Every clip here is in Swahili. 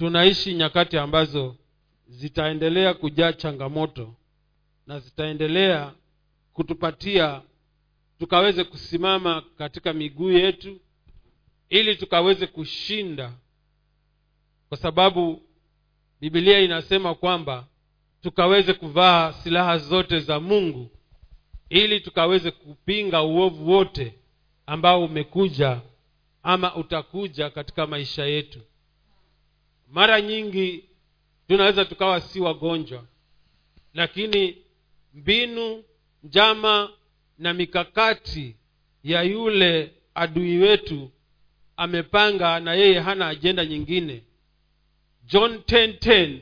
tunaishi nyakati ambazo zitaendelea kujaa changamoto na zitaendelea kutupatia tukaweze kusimama katika miguu yetu ili tukaweze kushinda. Kwa sababu bibilia inasema kwamba tukaweze kuvaa silaha zote za mungu ili tukaweze kupinga uovu wote ambao umekuja ama utakuja katika maisha yetu mara nyingi tunaweza tukawa si wagonjwa lakini mbinu njama na mikakati ya yule adui wetu amepanga na yeye hana ajenda nyingine. John 10:10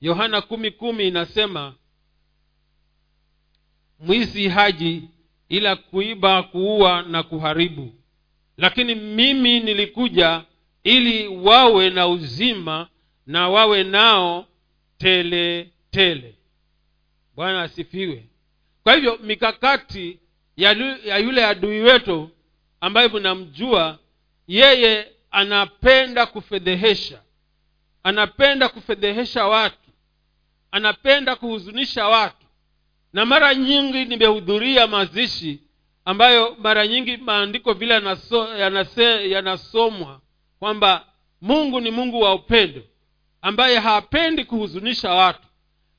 yohana kumi kumi inasema mwizi haji ila kuiba kuua na kuharibu. Lakini mimi nilikuja ili wawe na uzima na wawe nao tele tele. Bwana asifiwe. Kwa hivyo mikakati ya, ya yule adui wetu ambaye mnamjua yeye anapenda kufedhehesha. Anapenda kufedhehesha watu. Anapenda kuhuzunisha watu. Na mara nyingi nimehudhuria mazishi ambayo mara nyingi maandiko vile yanaso, ya yanasomwa kwamba mungu ni mungu wa upendo ambaye hapendi kuhuzunisha watu.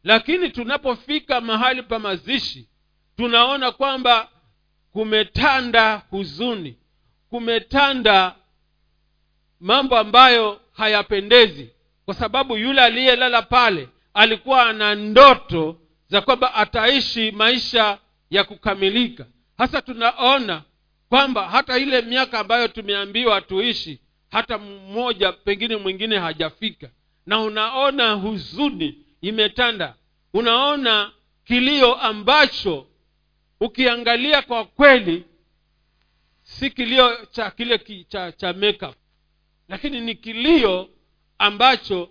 Lakini tunapofika mahali pa mazishi tunaona kwamba kumetanda huzuni kumetanda mambo ambayo hayapendezi kwa sababu yule aliyelala pale alikuwa ana ndoto za kwamba ataishi maisha ya kukamilika. Hasa tunaona kwamba hata ile miaka ambayo tumeambiwa tuishi hata mmoja pengine mwingine hajafika. Na unaona huzuni imetanda. Unaona kilio ambacho ukiangalia kwa kweli si kilio cha kile ki, cha, cha makeup. Lakini ni kilio ambacho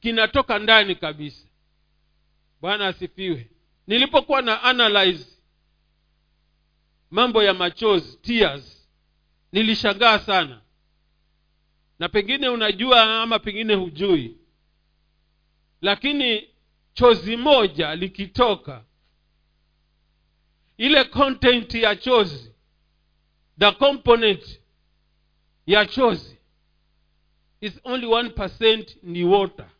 kinatoka ndani kabisa. Bwana asifiwe. Nilipokuwa na analyze mambo ya machozi tears nilishangaa sana na pengine unajua ama pengine hujui. Lakini chozi moja likitoka ile content ya chozi the component ya chozi is only 1% ni water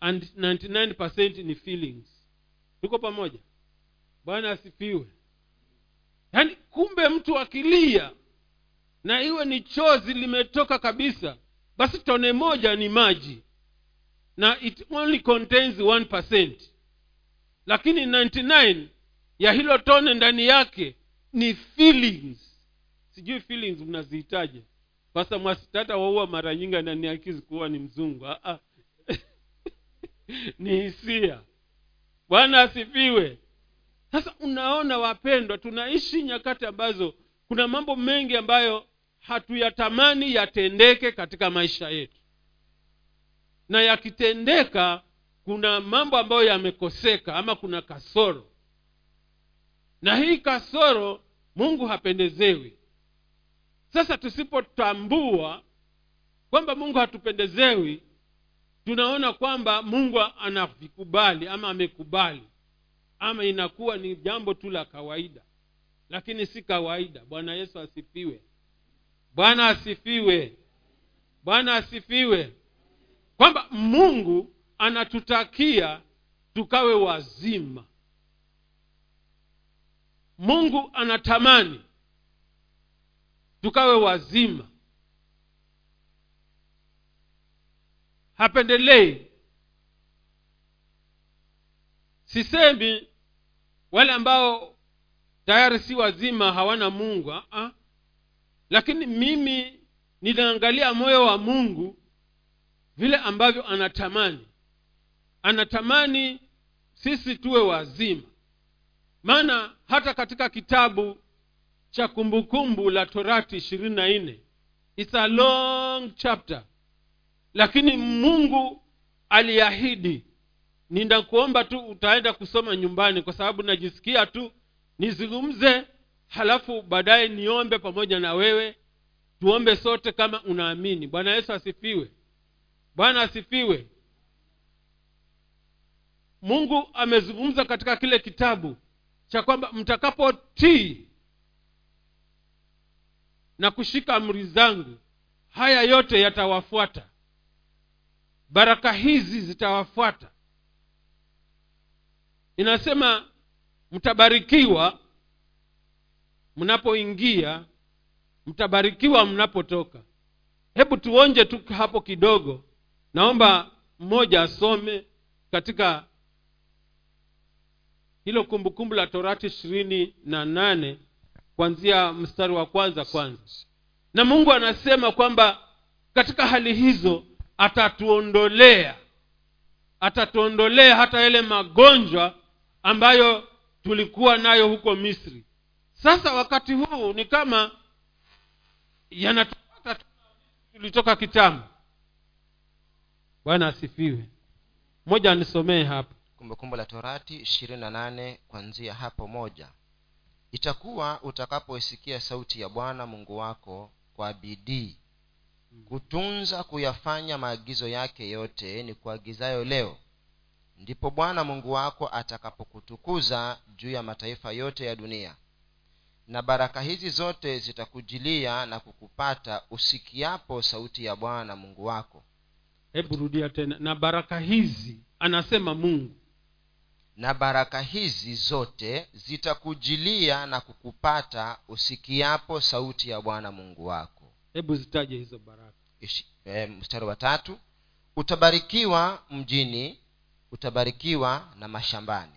and 99% ni feelings. Tuko pamoja? Bwana asifiwe. Yaani kumbe mtu akilia na iwe ni chozi limetoka kabisa basi tone moja ni maji. Na it only contains 1% lakini 99 ya hilo tone ndani yake ni feelings sijui feelings mnazihitaji pasa mwasitata waua mara nyingi ananiakizi kuwa ni mzungu. Ah, ah. ni hisia. Bwana asifiwe. Sasa unaona wapendwa tunaishi nyakati ambazo kuna mambo mengi ambayo hatuyatamani yatendeke katika maisha yetu. Na yakitendeka kuna mambo ambayo yamekoseka ama kuna kasoro. Na hii kasoro mungu hapendezewi. Sasa tusipotambua kwamba mungu hatupendezewi tunaona kwamba mungu anavikubali ama amekubali ama inakuwa ni jambo tu la kawaida. Lakini si kawaida. Bwana yesu asifiwe bwana asifiwe. Bwana asifiwe. Kwamba mungu anatutakia tukawe wazima. Mungu anatamani tukawe wazima. Hapendelei. Sisemi wale ambao tayari si wazima hawana mungu uh-uh. Lakini mimi ninaangalia moyo wa mungu vile ambavyo anatamani. Anatamani sisi tuwe wazima. Maana hata katika kitabu cha kumbukumbu la torati ishirini na nne its a long chapter. Lakini mungu aliahidi ninakuomba tu utaenda kusoma nyumbani kwa sababu najisikia tu nizungumze halafu baadaye niombe pamoja na wewe tuombe sote kama unaamini. Bwana yesu asifiwe. Bwana asifiwe. Mungu amezungumza katika kile kitabu cha kwamba mtakapotii na kushika amri zangu haya yote yatawafuata. Baraka hizi zitawafuata. Inasema mtabarikiwa mnapoingia mtabarikiwa mnapotoka. Hebu tuonje tu hapo kidogo. Naomba mmoja asome katika hilo kumbukumbu la torati ishirini na nane kuanzia mstari wa kwanza kwanza. Na mungu anasema kwamba katika hali hizo atatuondolea atatuondolea hata yale magonjwa ambayo tulikuwa nayo huko misri sasa wakati huu ni kama yanatupata tulitoka kitambo. Bwana asifiwe. Moja anisomee hapa. Kumbukumbu la torati ishirini na nane kwanzia hapo moja. Itakuwa utakapoisikia sauti ya bwana mungu wako kwa bidii. Kutunza kuyafanya maagizo yake yote ni kuagizayo leo. Ndipo bwana mungu wako atakapokutukuza juu ya mataifa yote ya dunia na baraka hizi zote zitakujilia na kukupata usikiapo sauti ya bwana mungu wako. Hebu rudia tena. Na baraka hizi anasema mungu. Na baraka hizi zote zitakujilia na kukupata usikiapo sauti ya bwana mungu wako. Hebu zitaje hizo baraka. Ishi- eh, mstari wa tatu. Utabarikiwa mjini utabarikiwa na mashambani.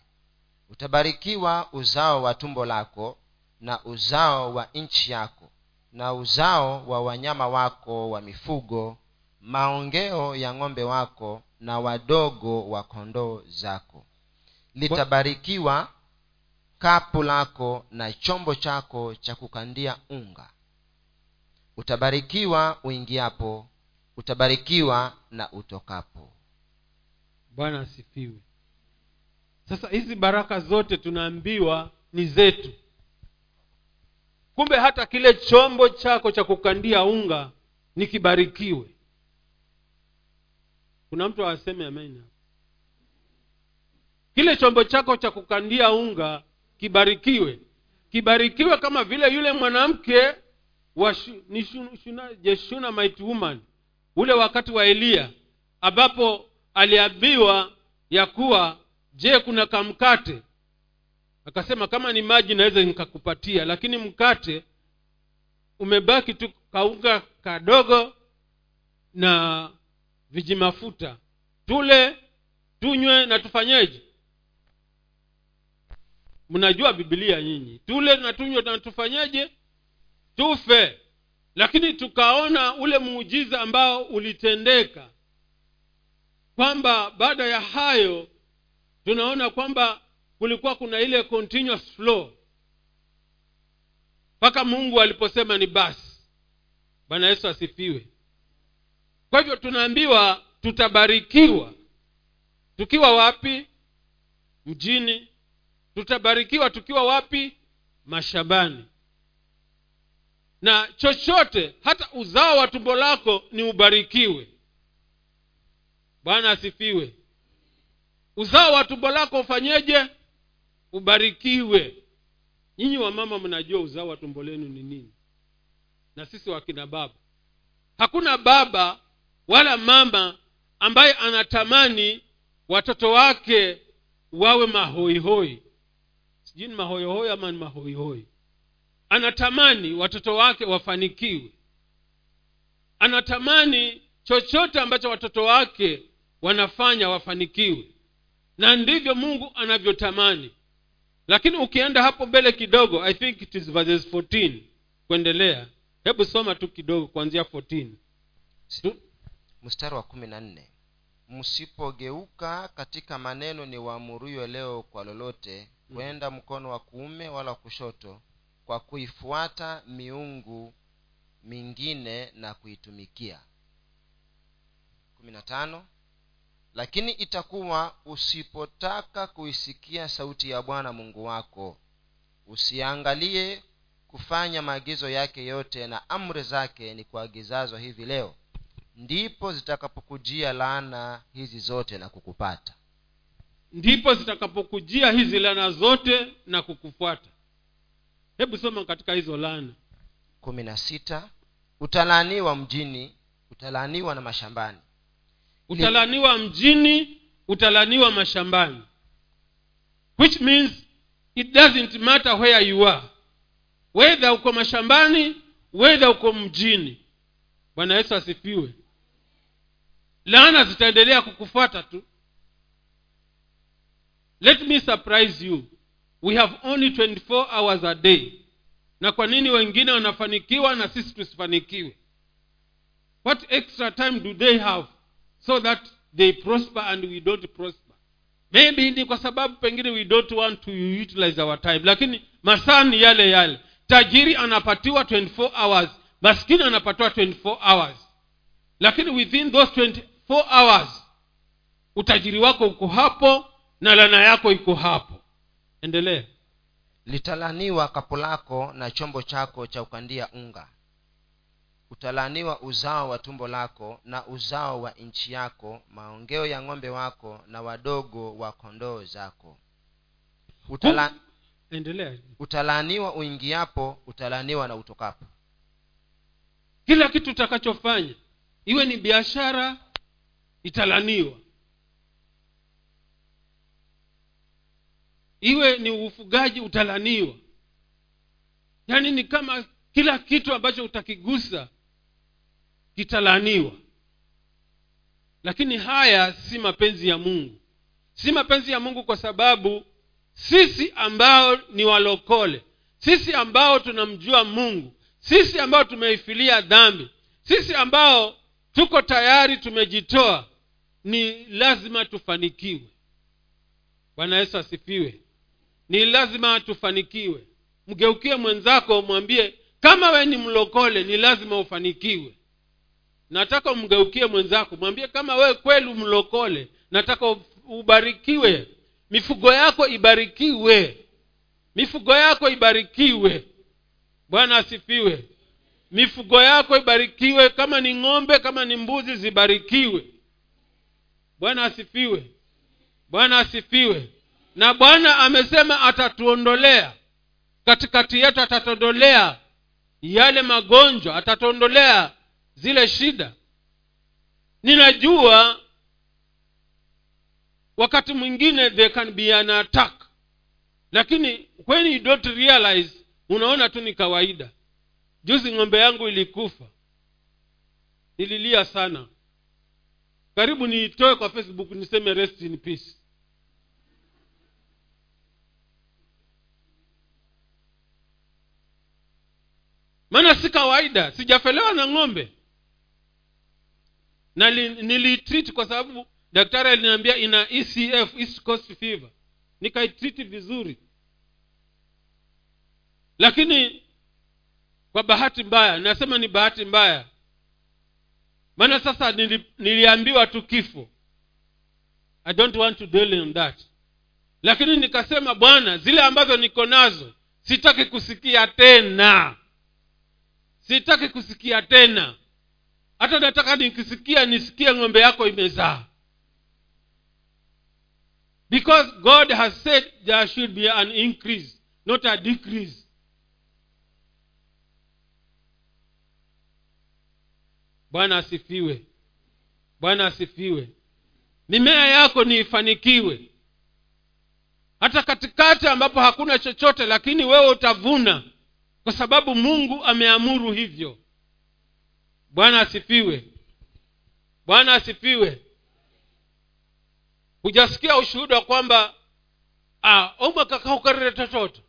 Utabarikiwa uzao wa tumbo lako na uzao wa nchi yako na uzao wa wanyama wako wa mifugo maongeo ya ng'ombe wako na wadogo wa kondoo zako. Litabarikiwa kapu lako na chombo chako cha kukandia unga. Utabarikiwa uingiapo utabarikiwa na utokapo. Bwana asifiwe. Sasa hizi baraka zote tunaambiwa ni zetu kumbe hata kile chombo chako cha kukandia unga ni kibarikiwe kuna mtu aseme amen kile chombo chako cha kukandia unga kibarikiwe. Kibarikiwe kama vile yule mwanamke wa shu, jeshuna woman ule wakati wa eliya ambapo aliambiwa ya kuwa je kuna kamkate akasema kama ni maji naweza nikakupatia lakini mkate umebaki tu kaunga kadogo na vijimafuta. Tule tunywe na tufanyeje? Mnajua bibilia nyinyi. Tule na tunywe na tufanyeje? Tufe. Lakini tukaona ule muujiza ambao ulitendeka. Kwamba baada ya hayo tunaona kwamba kulikuwa kuna ile continuous flow. Mpaka mungu aliposema ni basi. Bwana yesu asifiwe. Kwa hivyo tunaambiwa tutabarikiwa. Tukiwa wapi? Mjini. Tutabarikiwa tukiwa wapi? Mashambani. Na chochote hata uzao wa tumbo lako ni ubarikiwe. Bwana asifiwe. Uzao wa tumbo lako ufanyeje ubarikiwe. Nyinyi wamama mnajua uzao wa tumbo lenu ni nini? Na sisi wakina baba. Hakuna baba wala mama ambaye anatamani watoto wake wawe mahoihoi. Sijui ni mahoihoi ama ni mahoihoi. Anatamani watoto wake wafanikiwe. Anatamani chochote ambacho watoto wake wanafanya wafanikiwe. Na ndivyo mungu anavyotamani lakini ukienda hapo mbele kidogo i think it is verses 14 kuendelea. Hebu soma tu kidogo kuanzia 14 mstari wa kumi na nne. Msipogeuka katika maneno ni waamuruyo leo kwa lolote kwenda mkono wa kuume wala wa kushoto kwa kuifuata miungu mingine na kuitumikia lakini itakuwa usipotaka kuisikia sauti ya bwana mungu wako. Usiangalie kufanya maagizo yake yote na amri zake ni kuagizazwa hivi leo. Ndipo zitakapokujia laana hizi zote na kukupata. Ndipo zitakapokujia hizi laana zote na kukufuata. Hebu soma katika hizo laana. Kumi na sita. Utalaaniwa mjini utalaaniwa na mashambani utalaniwa mjini utalaniwa mashambani. Which means it doesn't matter where you are. Wedha uko mashambani wedha uko mjini. Bwana yesu asifiwe. Laana zitaendelea kukufuata tu. Let me surprise you. We have only 24 hours a day. Na kwa nini wengine wanafanikiwa na sisi tusifanikiwe? What extra time do they have so that they prosper and we don't prosper. Maybe ni kwa sababu pengine we don't want to utilize our time. Lakini masaa ni yale yale. Tajiri anapatiwa 24 hours. Maskini anapatiwa 24 hours. Lakini within those 24 hours utajiri wako uko hapo na lana yako iko hapo. Endelea litalaniwa kapu lako na chombo chako cha ukandia unga utalaniwa uzao wa tumbo lako na uzao wa nchi yako maongeo ya ng'ombe wako na wadogo wa kondoo zako. Utala, endelea. utalaaniwa uingiapo utalaaniwa na utokapo. Kila kitu utakachofanya iwe ni biashara italaniwa. Iwe ni ufugaji utalaniwa. Yaani ni kama kila kitu ambacho utakigusa kitalaniwa lakini haya si mapenzi ya mungu. Si mapenzi ya mungu kwa sababu sisi ambao ni walokole sisi ambao tunamjua mungu sisi ambao tumeifilia dhambi sisi ambao tuko tayari tumejitoa ni lazima tufanikiwe. Bwana yesu asifiwe. Ni lazima tufanikiwe. Mgeukie mwenzako mwambie kama we ni mlokole ni lazima ufanikiwe nataka umgeukie mwenzako mwambie kama wewe kweli mlokole nataka ubarikiwe. Mifugo yako ibarikiwe. Mifugo yako ibarikiwe. Bwana asifiwe. Mifugo yako ibarikiwe. Kama ni ng'ombe kama ni mbuzi zibarikiwe. Bwana asifiwe. Bwana asifiwe. Na bwana amesema atatuondolea. Katikati yetu atatuondolea yale magonjwa atatuondolea zile shida. Ninajua wakati mwingine there can be an attack. Lakini when you don't realize unaona tu ni kawaida. Juzi ng'ombe yangu ilikufa. Nililia sana. Karibu niitoe kwa facebook niseme rest in peace. Maana si kawaida sijafelewa na ng'ombe na niliitreat kwa sababu daktari aliniambia ina ecf east coast fever. Nikaitriti vizuri. Lakini kwa bahati mbaya nasema ni bahati mbaya. Maana sasa nili, niliambiwa tu kifo. I don't want to dwell on that. Lakini nikasema bwana zile ambazo niko nazo sitaki kusikia tena. Sitaki kusikia tena hata nataka nikisikia nisikie ng'ombe yako imezaa. Because god has said there should be an increase not a decrease. Bwana asifiwe. Bwana asifiwe. Mimea yako niifanikiwe. Hata katikati ambapo hakuna chochote lakini wewe utavuna kwa sababu mungu ameamuru hivyo bwana asifiwe. Bwana asifiwe. Hujasikia ushuhuda kwamba ah, omwe kakaukarire tototo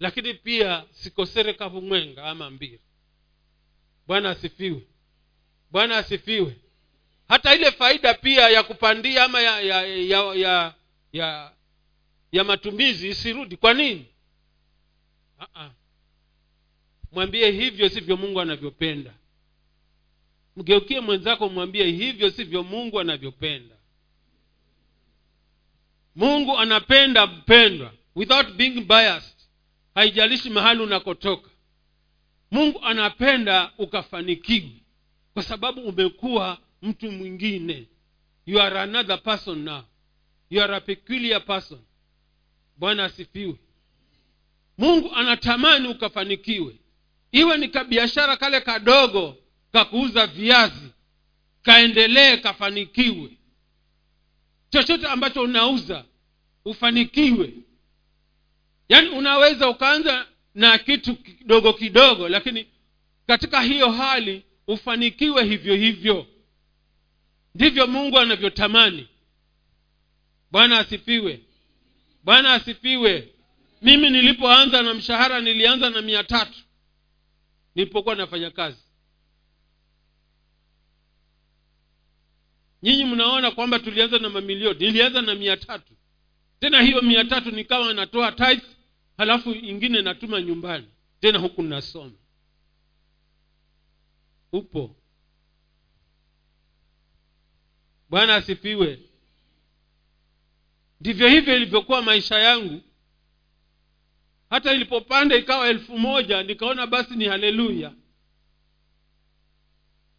lakini pia sikosere kavumwenga ama mbiri. Bwana asifiwe. Bwana asifiwe. Hata ile faida pia ya kupandia ama ya ya ya ya, ya, ya matumizi isirudi. Kwa nini? Uh-uh. mwambie hivyo sivyo mungu anavyopenda mgeukie mwenzako mwambie hivyo sivyo mungu anavyopenda. Mungu anapenda mpendwa without being biased. Haijalishi mahali unakotoka. Mungu anapenda ukafanikiwe kwa sababu umekuwa mtu mwingine. You are another person now. You are a peculiar person. Bwana asifiwe. Mungu anatamani ukafanikiwe. Iwe ni kabiashara kale kadogo kakuuza viazi kaendelee kafanikiwe. Chochote ambacho unauza ufanikiwe. Yaani unaweza ukaanza na kitu kidogo kidogo lakini katika hiyo hali ufanikiwe hivyo hivyo. Ndivyo mungu anavyotamani. Bwana asifiwe. Bwana asifiwe. Mimi nilipoanza na mshahara nilianza na mia tatu. Nilipokuwa nafanya kazi nyinyi mnaona kwamba tulianza na mamilioni nilianza na mia tatu. Tena hiyo mia tatu nikawa natoa tithe halafu ingine natuma nyumbani. Tena huku nasoma. Upo. Bwana asifiwe. Ndivyo hivyo ilivyokuwa maisha yangu. Hata ilipopanda ikawa elfu moja nikaona basi ni haleluya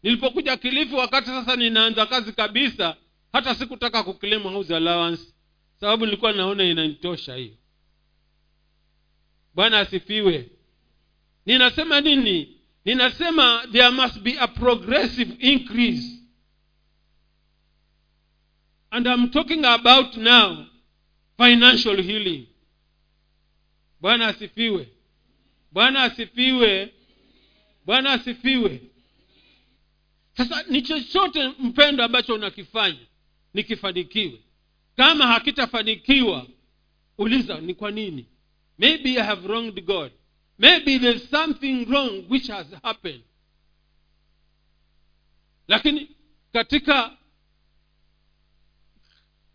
nilipokuja kilifi wakati sasa ninaanza kazi kabisa hata sikutaka kuclaim house allowance. Sababu nilikuwa naona inanitosha hiyo. Bwana asifiwe. Ninasema nini? Ninasema there must be a progressive increase. And i'm talking about now financial healing. Bwana asifiwe. Bwana asifiwe. Bwana asifiwe sasa ni chochote mpendo ambacho unakifanya nikifanikiwe. Kama hakitafanikiwa uliza ni kwa nini? Maybe i have wronged god. Maybe there's something wrong which has happened. Lakini katika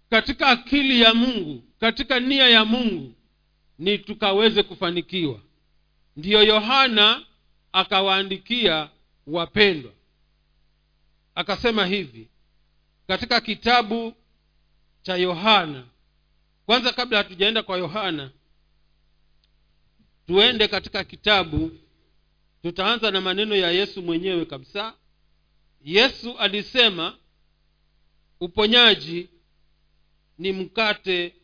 katika akili ya mungu katika nia ya mungu ni tukaweze kufanikiwa. Ndiyo yohana akawaandikia wapendwa akasema hivi katika kitabu cha yohana kwanza kabla hatujaenda kwa yohana tuende katika kitabu tutaanza na maneno ya yesu mwenyewe kabisa. Yesu alisema uponyaji ni mkate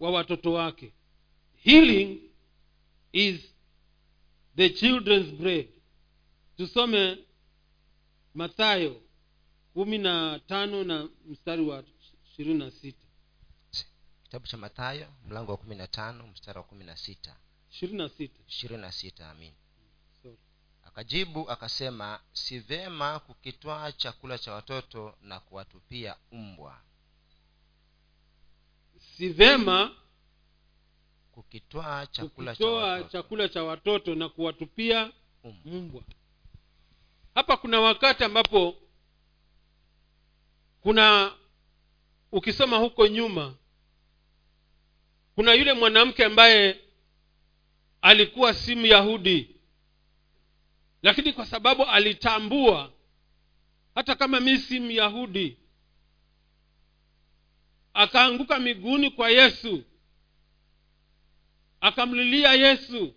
wa watoto wake. Healing is the children's bread. Tusome mathayo kumi na tano na mstari wa ishirini na sita. Kitabu cha mathayo mlango wa kumi na tano mstari wa kumi na sita. Ishirini na sita. Ishirini na sita amin. Sorry. akajibu akasema si vema kukitwaa chakula cha watoto na kuwatupia mbwa. Si vema kukitwaa chakula kukitoa watoto. chakula cha watoto na kuwatupia mbwa. Hapa kuna wakati ambapo kuna ukisoma huko nyuma kuna yule mwanamke ambaye alikuwa si myahudi lakini kwa sababu alitambua hata kama mi si myahudi akaanguka miguuni kwa yesu akamlilia yesu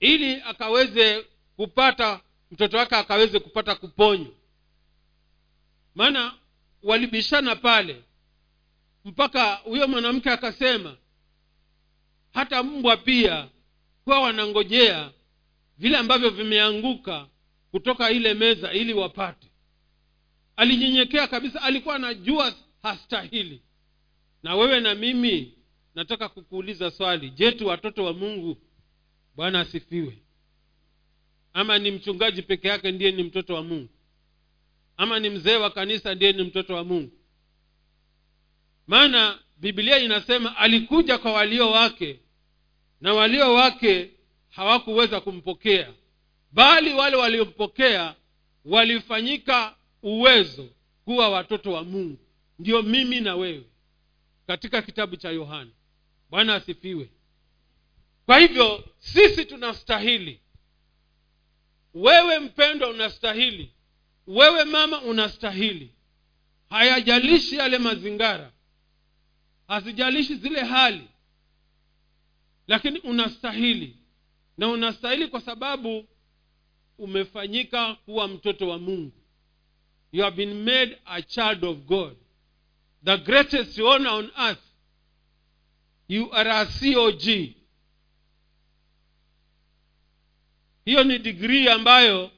ili akaweze kupata mtoto wake akaweze kupata kuponywa maana walibishana pale. Mpaka huyo mwanamke akasema hata mbwa pia huwa wanangojea vile ambavyo vimeanguka kutoka ile meza ili wapate. Alinyenyekea kabisa alikuwa anajua hastahili. Na wewe na mimi nataka kukuuliza swali. Je tu watoto wa mungu bwana asifiwe? Ama ni mchungaji peke yake ndiye ni mtoto wa mungu ama ni mzee wa kanisa ndiye ni mtoto wa mungu. Maana biblia inasema alikuja kwa walio wake na walio wake hawakuweza kumpokea. Bali wale waliompokea walifanyika uwezo kuwa watoto wa mungu. Ndio mimi na wewe katika kitabu cha yohana. Bwana asifiwe. Kwa hivyo sisi tunastahili. Wewe mpendwa unastahili wewe mama unastahili. Hayajalishi yale mazingara. Hazijalishi zile hali. Lakini unastahili. Na unastahili kwa sababu umefanyika kuwa mtoto wa mungu. You have been made a child of god. The greatest honor on earth. You are a cog hiyo ni digrii ambayo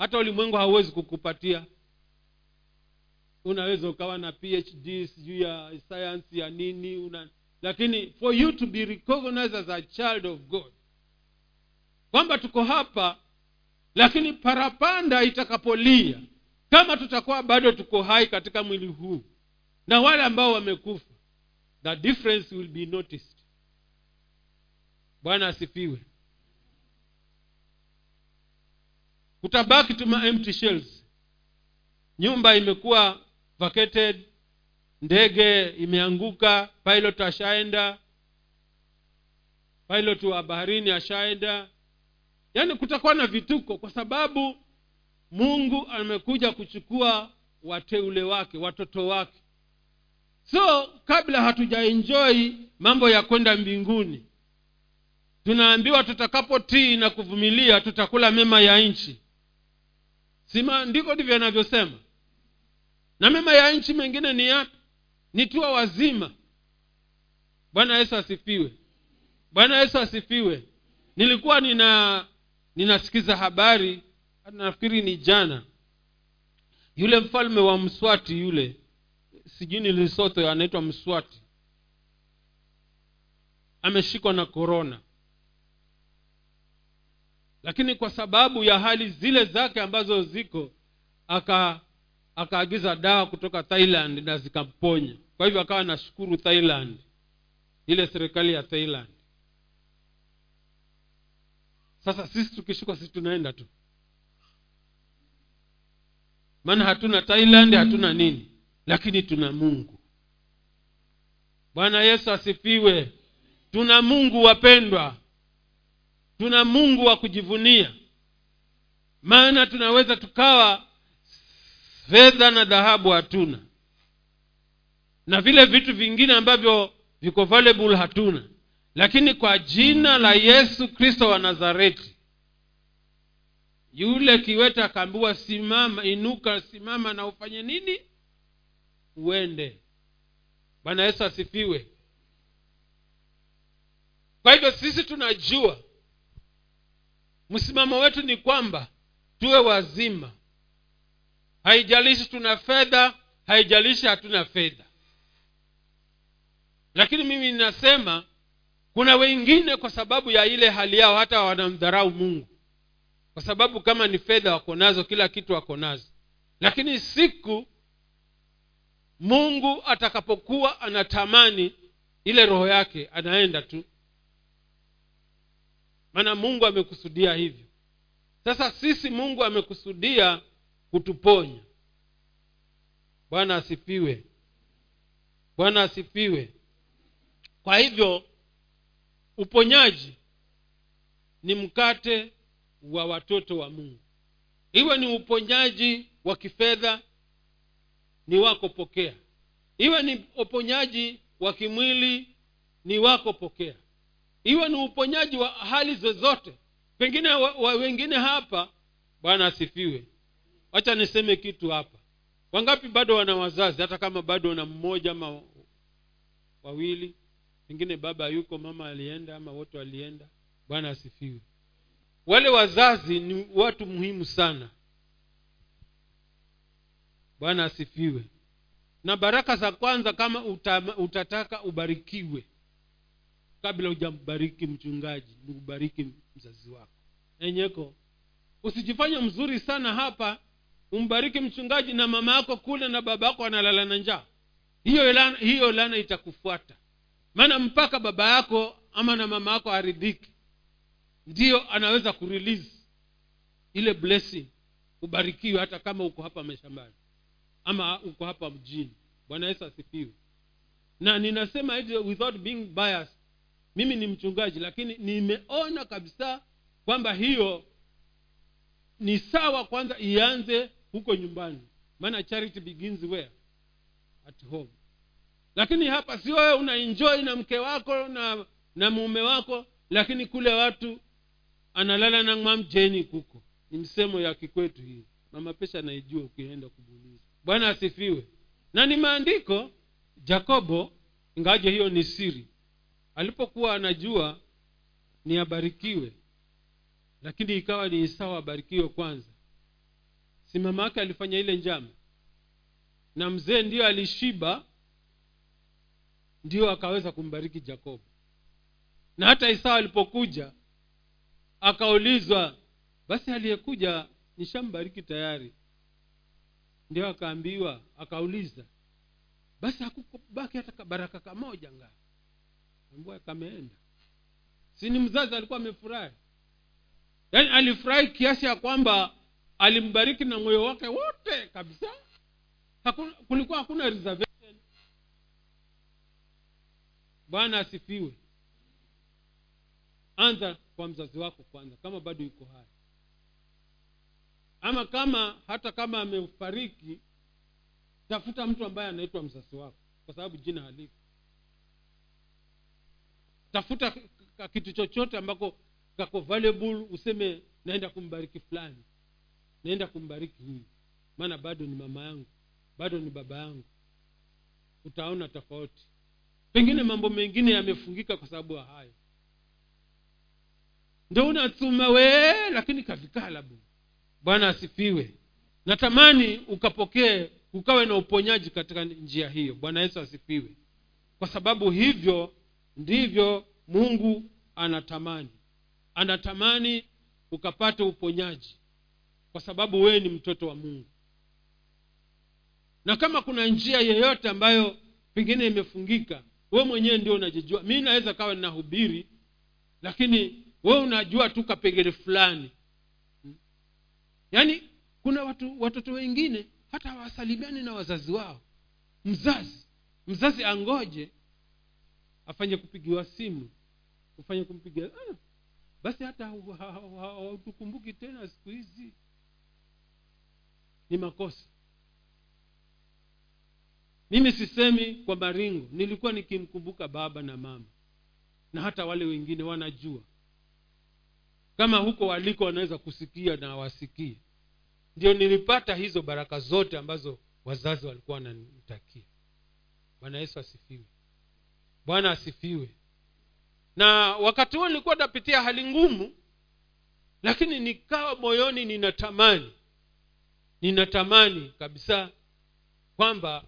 hata ulimwengu hauwezi kukupatia. Unaweza ukawa na phd sijuu ya science ya nini una lakini for you to be recognized as a child of god. Kwamba tuko hapa lakini parapanda itakapolia kama tutakuwa bado tuko hai katika mwili huu na wale ambao wamekufa the difference will be noticed. Bwana asifiwe kutabaki tuma empty shells. Nyumba imekuwa vacated ndege imeanguka pilot ashaenda pilot wa baharini ashaenda. Yaani kutakuwa na vituko kwa sababu mungu amekuja kuchukua wateule wake watoto wake. So kabla hatujaenjoi mambo ya kwenda mbinguni tunaambiwa tutakapotii na kuvumilia tutakula mema ya nchi si maandiko ndivyo yanavyosema. Na mema ya nchi mengine ni yapi? Ni tuwa wazima. Bwana yesu asifiwe. Bwana yesu asifiwe. Nilikuwa nina ninasikiza habari nafikiri ni jana. Yule mfalme wa mswati yule sijui ni lisoto anaitwa mswati. Ameshikwa na korona lakini kwa sababu ya hali zile zake ambazo ziko aka akaagiza dawa kutoka thailand na zikamponya. Kwa hivyo akawa nashukuru thailand ile serikali ya thailand. Sasa sisi tukishikwa sisi tunaenda tu. Maana hatuna thailand hatuna nini. Lakini tuna mungu. Bwana yesu asifiwe. Tuna mungu wapendwa tuna mungu wa kujivunia. Maana tunaweza tukawa fedha na dhahabu hatuna. Na vile vitu vingine ambavyo viko valuable hatuna. Lakini kwa jina la yesu kristo wa nazareti yule kiweta akaambiwa simama inuka simama na ufanye nini? Uende. Bwana yesu asifiwe. Kwa hivyo sisi tunajua msimamo wetu ni kwamba tuwe wazima. Haijalishi tuna fedha haijalishi hatuna fedha. Lakini mimi ninasema kuna wengine kwa sababu ya ile hali yao hata wanamdharau mungu. Kwa sababu kama ni fedha wako nazo kila kitu wako nazo. Lakini siku mungu atakapokuwa anatamani ile roho yake anaenda tu maana mungu amekusudia hivyo. Sasa sisi mungu amekusudia kutuponya. Bwana asifiwe. Bwana asifiwe. Kwa hivyo uponyaji ni mkate wa watoto wa mungu. Iwe ni uponyaji wa kifedha ni wako pokea. Iwe ni uponyaji wa kimwili ni wako pokea iwe ni uponyaji wa hali zozote. Pengine wa, wa wengine hapa bwana asifiwe. Wacha niseme kitu hapa. Wangapi bado wana wazazi? Hata kama bado wana mmoja ama wawili pengine baba yuko mama alienda ama wote walienda. Bwana asifiwe. Wale wazazi ni watu muhimu sana. Bwana asifiwe. Na baraka za kwanza kama uta, utataka ubarikiwe kabla hujambariki mchungaji nikubariki mzazi wako. Enyeko. Usijifanye mzuri sana hapa umbariki mchungaji na mama yako kule na baba yako analala na njaa. Hiyo lana, hiyo lana itakufuata. Maana mpaka baba yako ama na mama yako aridhiki ndiyo anaweza kurelease ile blessing ubarikiwe hata kama uko hapa mashambani ama uko hapa mjini. Bwana yesu asifiwe. Na ninasema without being biased mimi ni mchungaji lakini nimeona kabisa kwamba hiyo ni sawa kwanza ianze huko nyumbani. Maana charity begins where? At home. Lakini hapa si wewe una enjoy na mke wako na na mume wako lakini kule watu analala na mamjeni kuko. Ni msemo ya kikwetu hii. Mama pesha anaijua ukienda kubuliza bwana asifiwe. Na ni maandiko jakobo ingawaje hiyo ni siri alipokuwa anajua ni abarikiwe lakini ikawa ni isawa abarikiwe kwanza. Si mama yake alifanya ile njama. Na mzee ndiyo alishiba ndiyo akaweza kumbariki jakobo. Na hata isawa alipokuja akaulizwa basi aliyekuja nishambariki tayari? Ndio akaambiwa akauliza basi hakubaki hata baraka kamoja nga ambua kameenda. Sini mzazi alikuwa amefurahi? Yaani alifurahi kiasi ya kwamba alimbariki na moyo wake wote kabisa. Hakuna, kulikuwa hakuna reservation. Bwana asifiwe. Anza kwa mzazi wako kwanza kama bado yuko hai. Ama kama hata kama amefariki tafuta mtu ambaye anaitwa mzazi wako kwa sababu jina halipo tafuta kitu chochote ambako kako valuable useme naenda kumbariki fulani naenda kumbariki huyu. Maana bado ni mama yangu bado ni baba yangu. Utaona tofauti. Pengine mambo mengine yamefungika kwa sababu ya hayo. Ndo unatuma wee lakini kavikala bwana asifiwe. Natamani ukapokee ukawe na uponyaji katika njia hiyo. Bwana yesu asifiwe. Kwa sababu hivyo ndivyo mungu anatamani. Anatamani ukapate uponyaji kwa sababu wewe ni mtoto wa mungu. Na kama kuna njia yeyote ambayo pengine imefungika we mwenyewe ndio unajijua. Mi naweza kawa ninahubiri lakini we unajua tu kapengele fulani. Yaani kuna watu watoto wengine hata hawasalimiani na wazazi wao. Mzazi mzazi angoje afanye kupigiwa simu ufanye kumpigia ah, basi hata hautukumbuki tena siku hizi. Ni makosa. Mimi sisemi kwa maringo nilikuwa nikimkumbuka baba na mama na hata wale wengine wanajua. Kama huko waliko wanaweza kusikia na wasikie. Ndio nilipata hizo baraka zote ambazo wazazi walikuwa wananitakia. Bwana yesu asifiwe bwana asifiwe. Na wakati huo nilikuwa napitia hali ngumu lakini nikawa moyoni ninatamani ninatamani kabisa kwamba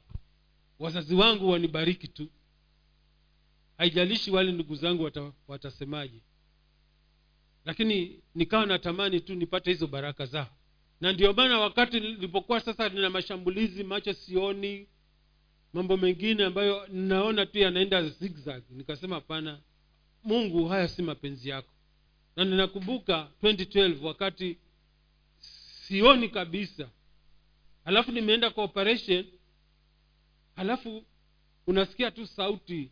wazazi wangu wanibariki tu. Haijalishi wale ndugu zangu wata, watasemaje. Lakini nikawa natamani tu nipate hizo baraka zao. Na ndio maana wakati nilipokuwa sasa nina mashambulizi macho sioni mambo mengine ambayo ninaona tu yanaenda zigzag. Nikasema hapana mungu haya si mapenzi yako. Na ninakumbuka 2012 wakati sioni kabisa. Halafu nimeenda kwa operation halafu unasikia tu sauti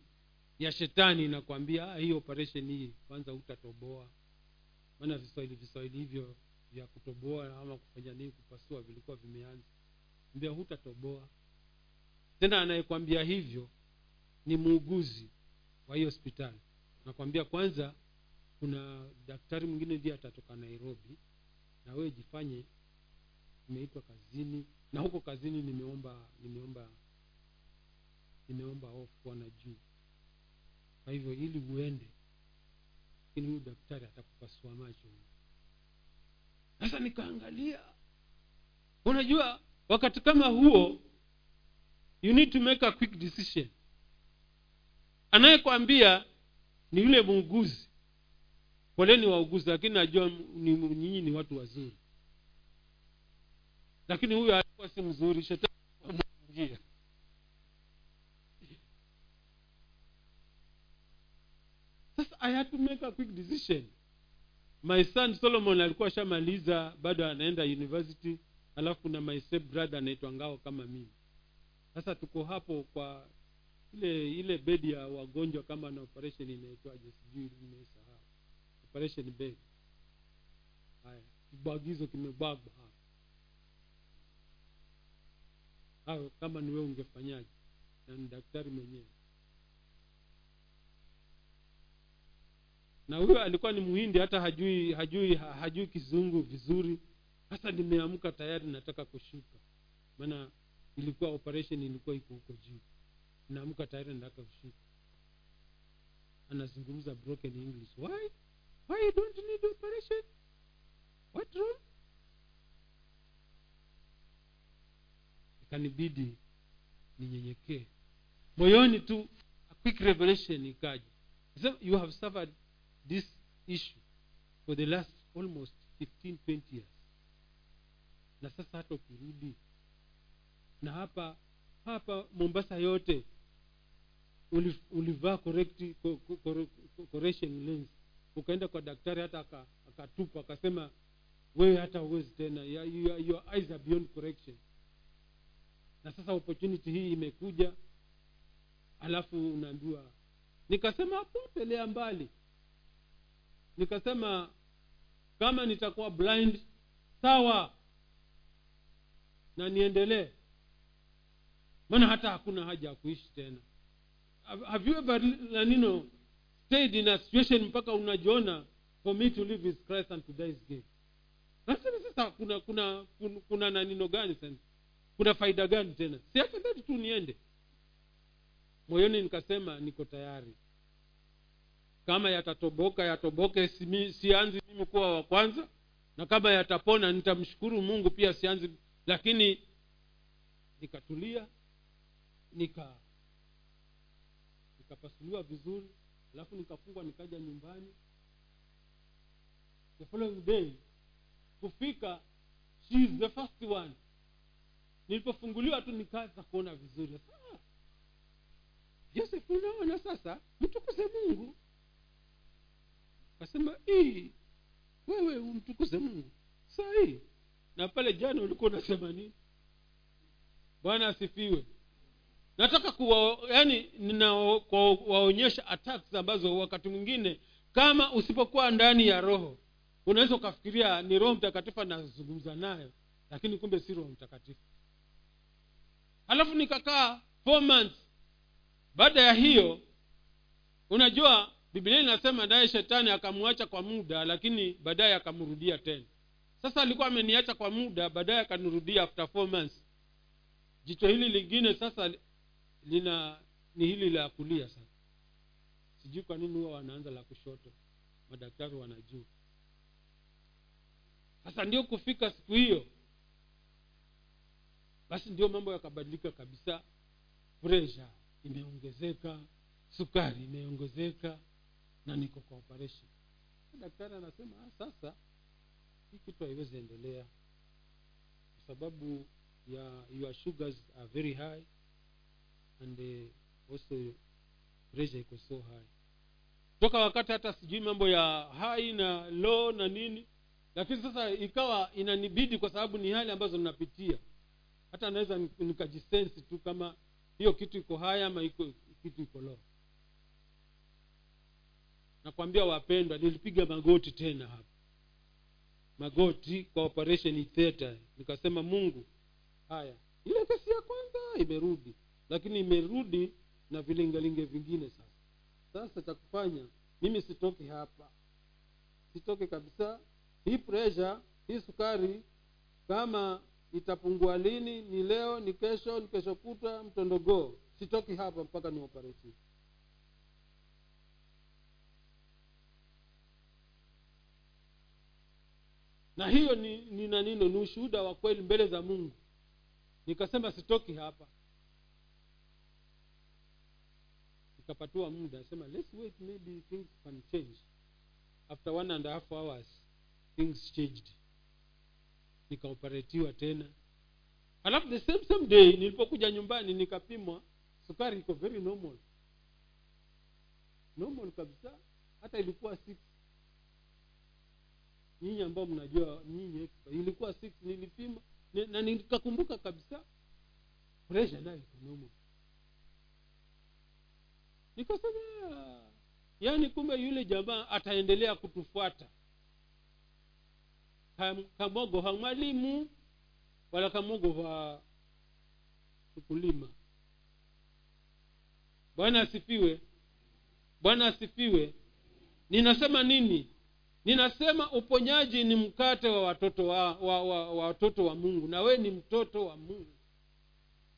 ya shetani inakwambia hii operation hii kwanza hutatoboa. Maana viswahili viswahili hivyo vya kutoboa ama kufanya nini kupasua vilikuwa vimeanza. Mbia hutatoboa tena anayekwambia hivyo ni muuguzi wa hiyo hospitali. Nakwambia kwanza kuna daktari mwingine ndiye atatoka nairobi na wewe jifanye imeitwa kazini na huko kazini nimeomba nimeomba nimeomba bwana juu. Kwa hivyo ili uende lakini huyu daktari atakupasua macho. Sasa nikaangalia unajua wakati kama huo you need to make a quick decision. Anayekwambia ni yule muuguzi. Poleni wauguzi lakini najua ni- nyinyi ni watu wazuri. Lakini huyo alikuwa si mzuri shetani sasa i had to make a quick decision. My son solomon alikuwa ashamaliza bado anaenda university alafu kuna my step brother anaitwa ngao kama mimi sasa tuko hapo kwa ile ile bedi ya wagonjwa kama na operation inaitwaje? Sijui nimesahau. Operation bed. Haya kibwagizo kimebagwa hapa au kama ni wewe ungefanyaje? Na ni daktari mwenyewe. Na huyo alikuwa ni muhindi hata hajui hajui hajui kizungu vizuri. Sasa nimeamka tayari nataka kushuka. Maana ilikuwa operation ilikuwa iko huko juu. Naamka tayari nataka kushuka anazungumza broken english. Why? Why you don't need operation? What wrong? Ikanibidi ninyenyekee. Moyoni tu a quick revelation ikaja. You have suffered this issue for the last almost 15 20 years. Na sasa hata ukirudi na hapa hapa mombasa yote uli- ulivaa correct, co- co- co- co- correction lens. Ukaenda kwa daktari hata aka- akatupa akasema wewe hata uwezi tena. Your, your eyes are beyond correction. Na sasa opportunity hii imekuja alafu unaambiwa nikasema potelea mbali. Nikasema kama nitakuwa blind sawa. Na niendelee maana hata hakuna haja ya kuishi tena. Have you ever lanino stayed in a situation mpaka unajiona for me to live is christ and to die is gain. Nasema sasa kuna kuna kuna, nanino gani tena? Kuna faida gani tena? Si afadhali tu niende. Moyoni nikasema niko tayari. Kama yatatoboka yatoboke sianzi mimi kuwa wa kwanza na kama yatapona nitamshukuru mungu pia sianzi lakini nikatulia nika nikapasuliwa vizuri alafu nikafungwa nikaja nyumbani. The following day kufika she is the first one. Nilipofunguliwa tu nikaanza kuona vizuri. Ah, joseph unaona sasa mtukuze mungu. Kasema "Ii, wewe umtukuze mungu. Sahii na pale jana ulikuwa unasema nini? Bwana asifiwe nataka kuwa yani ninawaonyesha attacks ambazo wakati mwingine kama usipokuwa ndani ya roho unaweza ukafikiria ni roho mtakatifu anazungumza nayo lakini kumbe si roho mtakatifu. Halafu nikakaa four months. Baada ya hiyo unajua biblia inasema naye shetani akamwacha kwa muda lakini baadaye akamrudia tena. Sasa alikuwa ameniacha kwa muda baadaye akanirudia after four months. Jicho hili lingine sasa lina ni hili la kulia sasa sijui kwa nini huwa wanaanza la kushoto. Madaktari wanajua. Sasa ndio kufika siku hiyo basi ndio mambo yakabadilika kabisa. Presha imeongezeka sukari imeongezeka na niko kwa operation. Daktari anasema ah, sasa hii kitu haiwezi endelea kwa sababu ya your sugars are very high and uh, also pressure iko so high toka wakati hata sijui mambo ya hai na low na nini lakini sasa ikawa inanibidi kwa sababu ni hali ambazo napitia hata naweza nikajisensi tu kama hiyo kitu iko haya ama iko kitu iko low nakwambia wapendwa nilipiga magoti tena hapa. Magoti kwa operation theater nikasema mungu haya ile kesi ya kwanza imerudi lakini imerudi na vilingalinge vingine sasa. Sasa cha kufanya mimi sitoki hapa. Sitoke kabisa. Hii presha hii sukari kama itapungua lini ni leo ni kesho ni kesho kutwa mtondogoo. Sitoki hapa mpaka ni operate. Na hiyo ni ni nanino ni ushuhuda wa kweli mbele za mungu. Nikasema sitoki hapa nikapatiwa muda sema let's wait maybe things can change. After one and a half hours things changed. Nikaoperatiwa tena. Alafu the same same day nilipokuja nyumbani nikapimwa sukari iko very normal. Normal kabisa hata ilikuwa six. Nyinyi ambao mnajua nyinyi ilikuwa six nilipima na nikakumbuka kabisa pressure nayo iko normal nikasema yaani kumbe yule jamaa ataendelea kutufuata. Kam- kamogo ha mwalimu wala kamogo wa ukulima bwana asifiwe. Bwana asifiwe. Ninasema nini? Ninasema uponyaji ni mkate wa watoto wa, wa, wa, wa watoto wa mungu na wee ni mtoto wa mungu.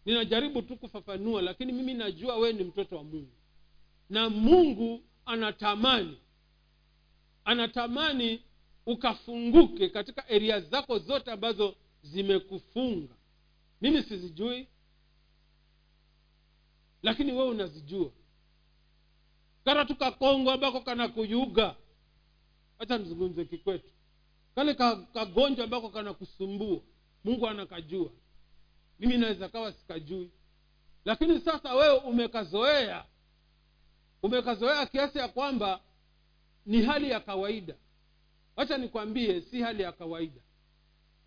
Ninajaribu tu kufafanua lakini mimi najua wee ni mtoto wa mungu na mungu anatamani anatamani ukafunguke katika eria zako zote ambazo zimekufunga. Mimi sizijui lakini wewe unazijua. Kara tukakongo ambako kanakuyuga hacha nizungumze kikwetu. Kale kagonjwa ambako kanakusumbua mungu anakajua. Mimi naweza kawa sikajui. Lakini sasa wewe umekazoea umekazoea kiasi ya kwamba ni hali ya kawaida. Wacha nikwambie si hali ya kawaida.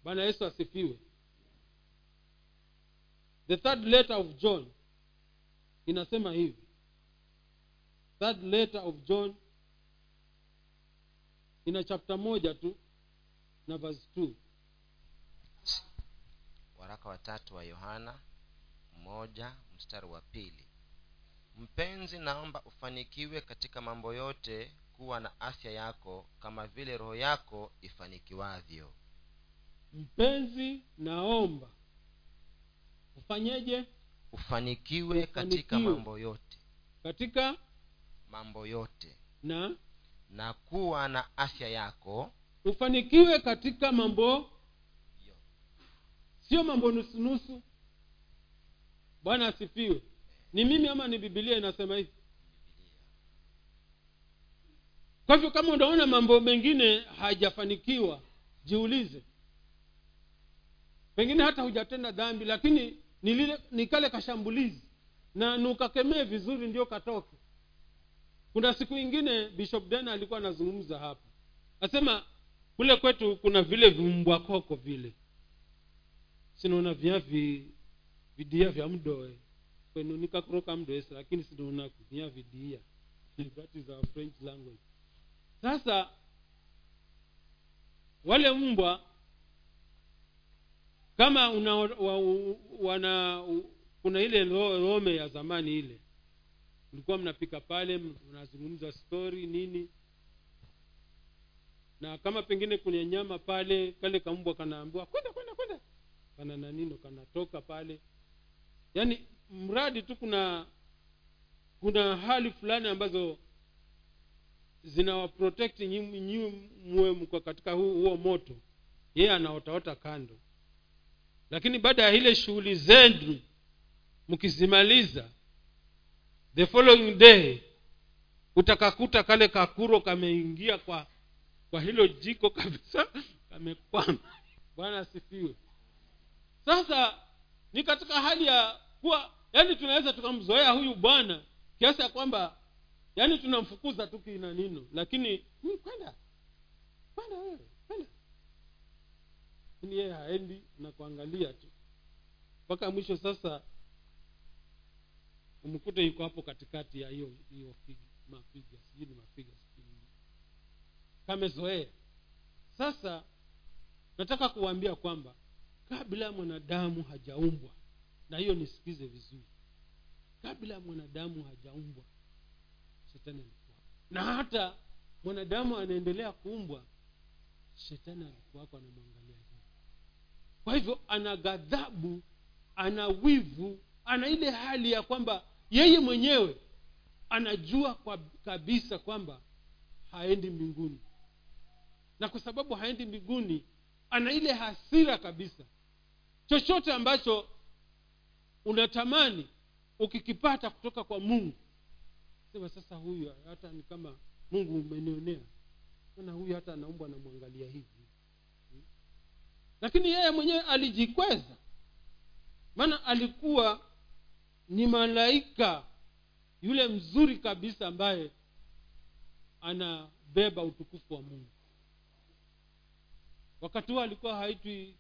Bwana yesu asifiwe. The third letter of john inasema hivi. Third letter of john ina chapta moja tu na verse two. waraka watatu wa yohana moja mstari wa pili mpenzi naomba ufanikiwe katika mambo yote kuwa na afya yako kama vile roho yako ifanikiwavyo. Mpenzi naomba. Ufanyeje? Ufanikiwe katika mambo yote. Katika? Mambo yote. Na? Na kuwa na afya yako. Ufanikiwe katika mambo? Sio mambo nusunusu bwana asifiwe ni mimi ama ni bibilia inasema hivi? Kwa hivyo kama unaona mambo mengine hajafanikiwa jiulize. Pengine hata hujatenda dhambi lakini ni kale kashambulizi na nukakemee vizuri ndio katoke kuna siku ingine bishop dena alikuwa anazungumza hapa. Asema kule kwetu kuna vile vimbwakoko vile. Sinaona vya vidia vya mdoe kwenu nikakuroka mdoesi lakini sinaona kutumia vidia? That french language. Sasa wale mbwa kama una wa, wana kuna ile ro- rome ya zamani ile mlikuwa mnapika pale mnazungumza story nini. Na kama pengine kuna nyama pale kale kambwa kanaambiwa kwenda kwenda kwenda. Kana nanino kanatoka pale. Yaani mradi tu kuna kuna hali fulani ambazo zinawaprotect nyi- nyi muwe mko katika hu- huo moto. Yeye anaotaota kando. Lakini baada ya ile shughuli zenu mkizimaliza the following day utakakuta kale kakuro kameingia kwa kwa hilo jiko kabisa kamekwama. Bwana asifiwe. Sasa ni katika hali ya kuwa yaani tunaweza tukamzoea huyu bwana kiasi ya kwamba yaani tunamfukuza tu kina nino lakini "Hmm, kwenda kwenda kwenda. Lakini yeye haendi na kuangalia tu. Mpaka mwisho sasa umkute yuko hapo katikati ya hiyo hiyo mapiga sijui ni mapiga kamezoea. Sasa nataka kuwaambia kwamba kabla mwanadamu hajaumbwa na hiyo nisikize vizuri. Kabla mwanadamu hajaumbwa shetani alikuwa. Na hata mwanadamu anaendelea kuumbwa shetani alikuwako anamwangalia kwa hivyo ana ghadhabu ana wivu ana ile hali ya kwamba yeye mwenyewe anajua kwa kabisa kwamba haendi mbinguni. Na kwa sababu haendi mbinguni ana ile hasira kabisa. Chochote ambacho unatamani ukikipata kutoka kwa mungu. Sema sasa huyu hata ni kama mungu umenionea. Ana huyu hata anaumbwa anamwangalia hivi? Hmm? lakini yeye mwenyewe alijikweza. Maana alikuwa ni malaika yule mzuri kabisa ambaye anabeba utukufu wa mungu. Wakati huo alikuwa haitwi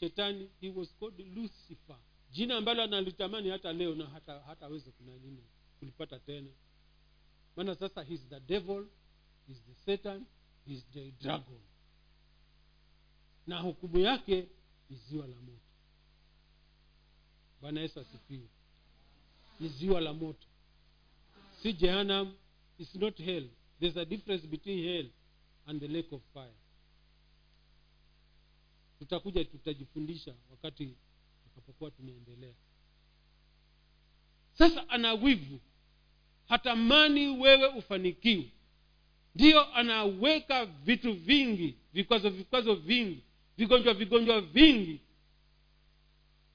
shetani he was called lucifer jina ambalo analitamani hata leo na hata hataweza kunanini kulipata tena. Maana sasa he's the devil he's the satan he's the dragon. Na hukumu yake ni ziwa la moto. Bwana yesu asifiwe. Ni ziwa la moto. Si jehanam is not hell. There's a difference between hell and the lake of fire. Tutakuja tutajifundisha wakati tutakapokuwa tumeendelea. Sasa ana wivu. Hatamani wewe ufanikiwe. Ndiyo anaweka vitu vingi vikwazo vikwazo vingi vigonjwa vigonjwa vingi.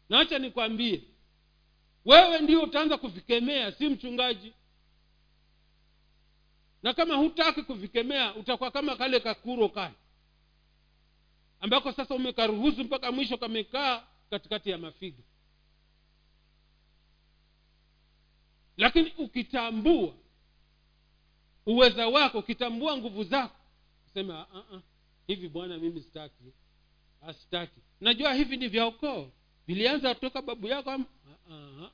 Naacha nikwambie wewe ndio utaanza kuvikemea si mchungaji. Na kama hutaki kuvikemea utakuwa kama kale kakuro kale ambako sasa umekaruhusu mpaka mwisho kamekaa katikati ya mafiga. Lakini ukitambua uweza wako ukitambua nguvu zako sema uh-uh, hivi bwana mimi sitaki. Asitaki najua hivi ni vya ukoo. Vilianza toka babu yako ama uh-uh,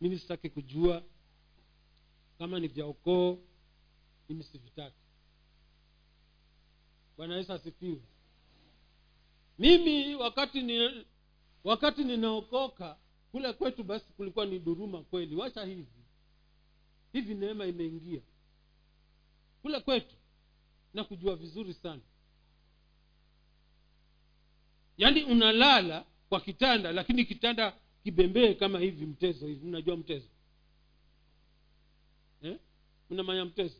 mimi sitaki kujua kama ni vya ukoo mimi sivitaki. Bwana yesu asifiwe. Mimi wakati ni wakati ninaokoka kule kwetu basi kulikuwa ni duruma kweli. Wacha hivi. Hivi neema imeingia. Kule kwetu na kujua vizuri sana. Yaani unalala kwa kitanda lakini kitanda kibembee kama hivi mtezo hivi. Mnajua mtezo? Eh? unamanya mtezo?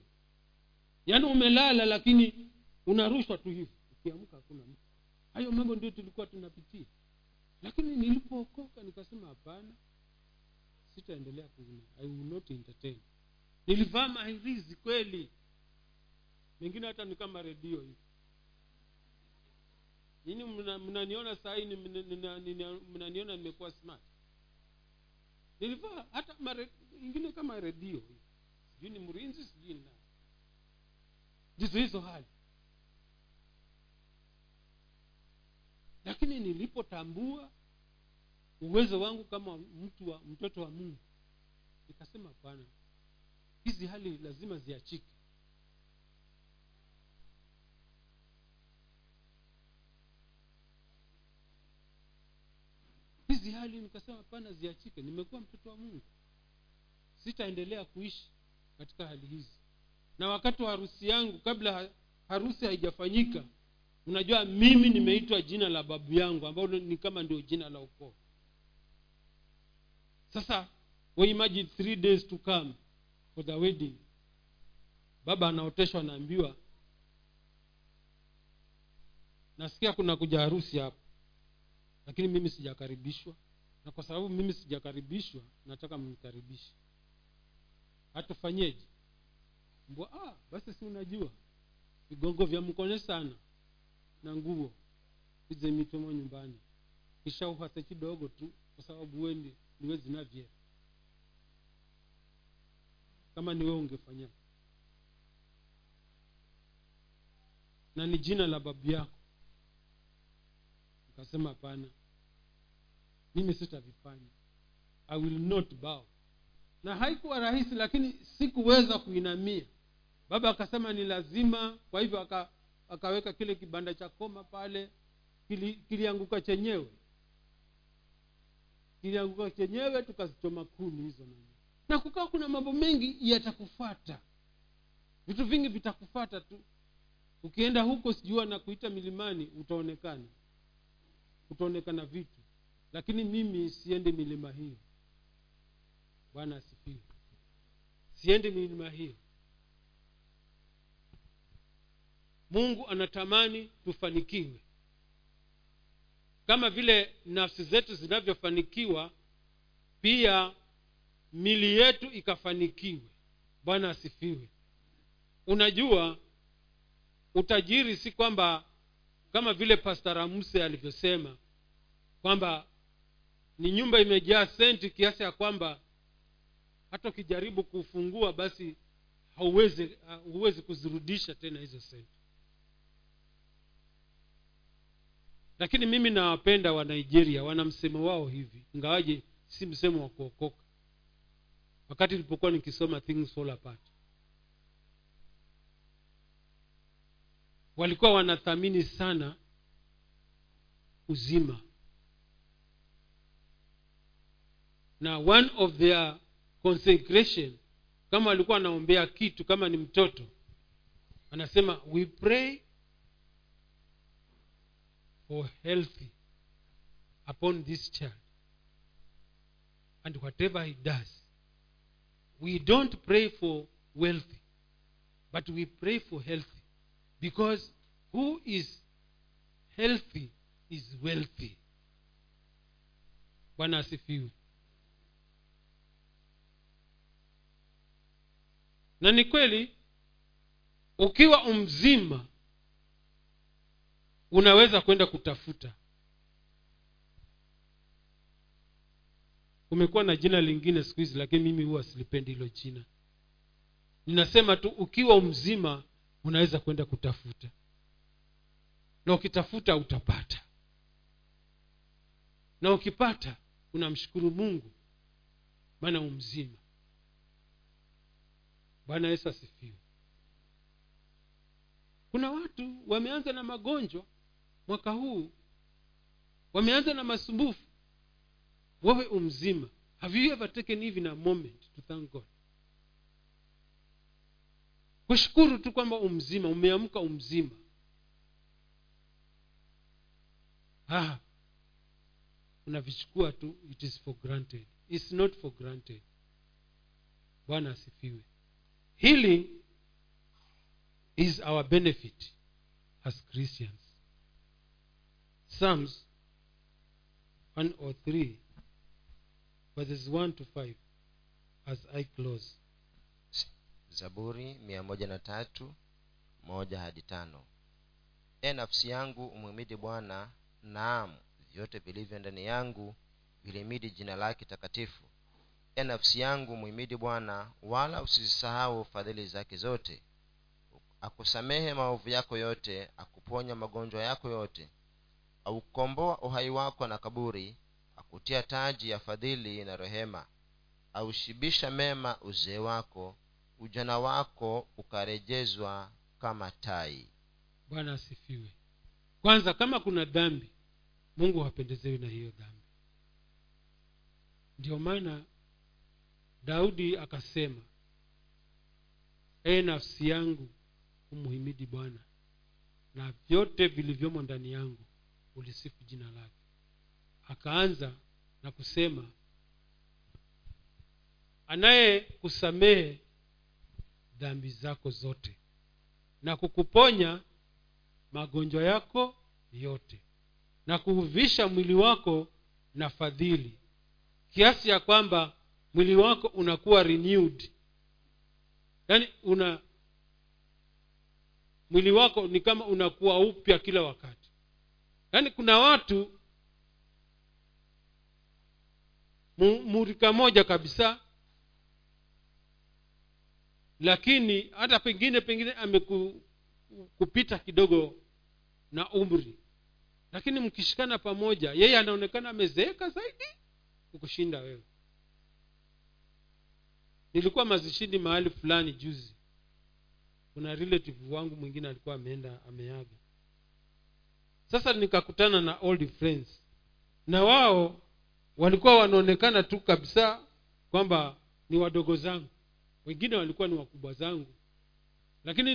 Yaani umelala lakini unarushwa tu hivi. Ukiamka hakuna mtu. Hayo mambo ndio tulikuwa tunapitia lakini nilipookoka nikasema hapana sitaendelea kuuna i will not entertain. Nilivaa mahirizi kweli. Mengine hata ni kama redio hivi. Nini mnaniona saa hii mnaniona nimekuwa smart? Nilivaa hata ingine kama redio sijui ni mrinzi sijui ndizo hizo hali lakini nilipotambua uwezo wangu kama mtu wa mtoto wa mungu nikasema pana hizi hali lazima ziachike. Hizi hali nikasema hapana ziachike nimekuwa mtoto wa mungu. Sitaendelea kuishi katika hali hizi. Na wakati wa harusi yangu kabla harusi haijafanyika unajua mimi nimeitwa jina la babu yangu ambalo ni kama ndio jina la ukoo. Sasa we imagine three days to come for the wedding. Baba anaoteshwa anaambiwa nasikia kuna kuja harusi hapo lakini mimi sijakaribishwa na kwa sababu mimi sijakaribishwa nataka mnikaribishe. Hatufanyeje? Mbwa ah, basi si unajua vigongo vya mkone sana na nguo ize mitomo nyumbani. Kisha uhase kidogo tu kwa sababu wendi niwe zinavye kama niwe ungefanya. Na ni jina la babu yako. Nikasema hapana. Mimi sitavifanya. I will not bow. Na haikuwa rahisi lakini sikuweza kuinamia. Baba akasema ni lazima kwa hivyo aka, akaweka kile kibanda cha koma pale kili, kilianguka chenyewe. Kilianguka chenyewe tukazichoma kuni hizo nani na kukawa kuna mambo mengi yatakufata vitu vingi vitakufata tu. Ukienda huko sijua na kuita milimani utaonekana. Utaonekana vitu. Lakini mimi siendi milima hiyo bwana asifiwe. Siendi milima hiyo mungu anatamani tufanikiwe. Kama vile nafsi zetu zinavyofanikiwa pia mili yetu ikafanikiwe. Bwana asifiwe. Unajua utajiri si kwamba kama vile pastaramuse alivyosema kwamba ni nyumba imejaa senti kiasi ya kwamba hata ukijaribu kufungua basi hauwezi huwezi kuzirudisha tena hizo senti lakini mimi nawapenda wa nigeria wana msemo wao hivi. Ingawaje si msemo wa kuokoka. Wakati nilipokuwa nikisoma things fall apart walikuwa wanathamini sana uzima. Na one of their consecration kama walikuwa wanaombea kitu kama ni mtoto anasema we pray for healthy upon this child. And whatever he does we don't pray for wealthy but we pray for healthy. Because who is healthy is wealthy. Bwana asifiwe. Na ni kweli ukiwa umzima unaweza kwenda kutafuta. Kumekuwa na jina lingine siku hizi lakini mimi huwa silipendi hilo jina. Ninasema tu ukiwa mzima unaweza kwenda kutafuta. Na ukitafuta utapata. Na ukipata unamshukuru mungu. Maana umzima bwana yesu asifiwe. Kuna watu wameanza na magonjwa mwaka huu wameanza na masumbufu. Wewe umzima. Have you ever taken even a moment to thank god? Kushukuru tu kwamba umzima umeamka umzima. Ah, unavichukua tu it is for granted. Its not for granted. Bwana asifiwe. Healing is our benefit as christians psalms 103 verses 1 to 5 as i close. Zaburi mia moja hadi tano. E nafsi yangu umhimidi bwana naam vyote vilivyo ndani yangu vilimidi jina lake takatifu. E nafsi yangu mhimidi bwana wala usizisahau fadhili zake zote. Akusamehe maovu yako yote akuponya magonjwa yako yote aukomboa uhai wako na kaburi akutia taji ya fadhili na rehema aushibisha mema uzee wako ujana wako ukarejezwa kama tai. Bwana asifiwe. Kwanza kama kuna dhambi mungu hapendezewi na hiyo dhambi. Ndiyo maana daudi akasema ee nafsi yangu umhimidi bwana na vyote vilivyomo ndani yangu ulisifu jina lake. Akaanza na kusema anayekusamehe dhambi zako zote na kukuponya magonjwa yako yote na kuhuvisha mwili wako na fadhili kiasi ya kwamba mwili wako unakuwa renewed. Yaani una mwili wako ni kama unakuwa upya kila wakati yaani kuna watu murika moja kabisa lakini hata pengine pengine amekupita kidogo na umri. Lakini mkishikana pamoja yeye anaonekana amezeeka zaidi kukushinda wewe. Nilikuwa mazishini mahali fulani juzi. Kuna relative wangu mwingine alikuwa ameenda ameaga sasa nikakutana na old friends. Na wao walikuwa wanaonekana tu kabisa kwamba ni wadogo zangu. Wengine walikuwa ni wakubwa zangu. Lakini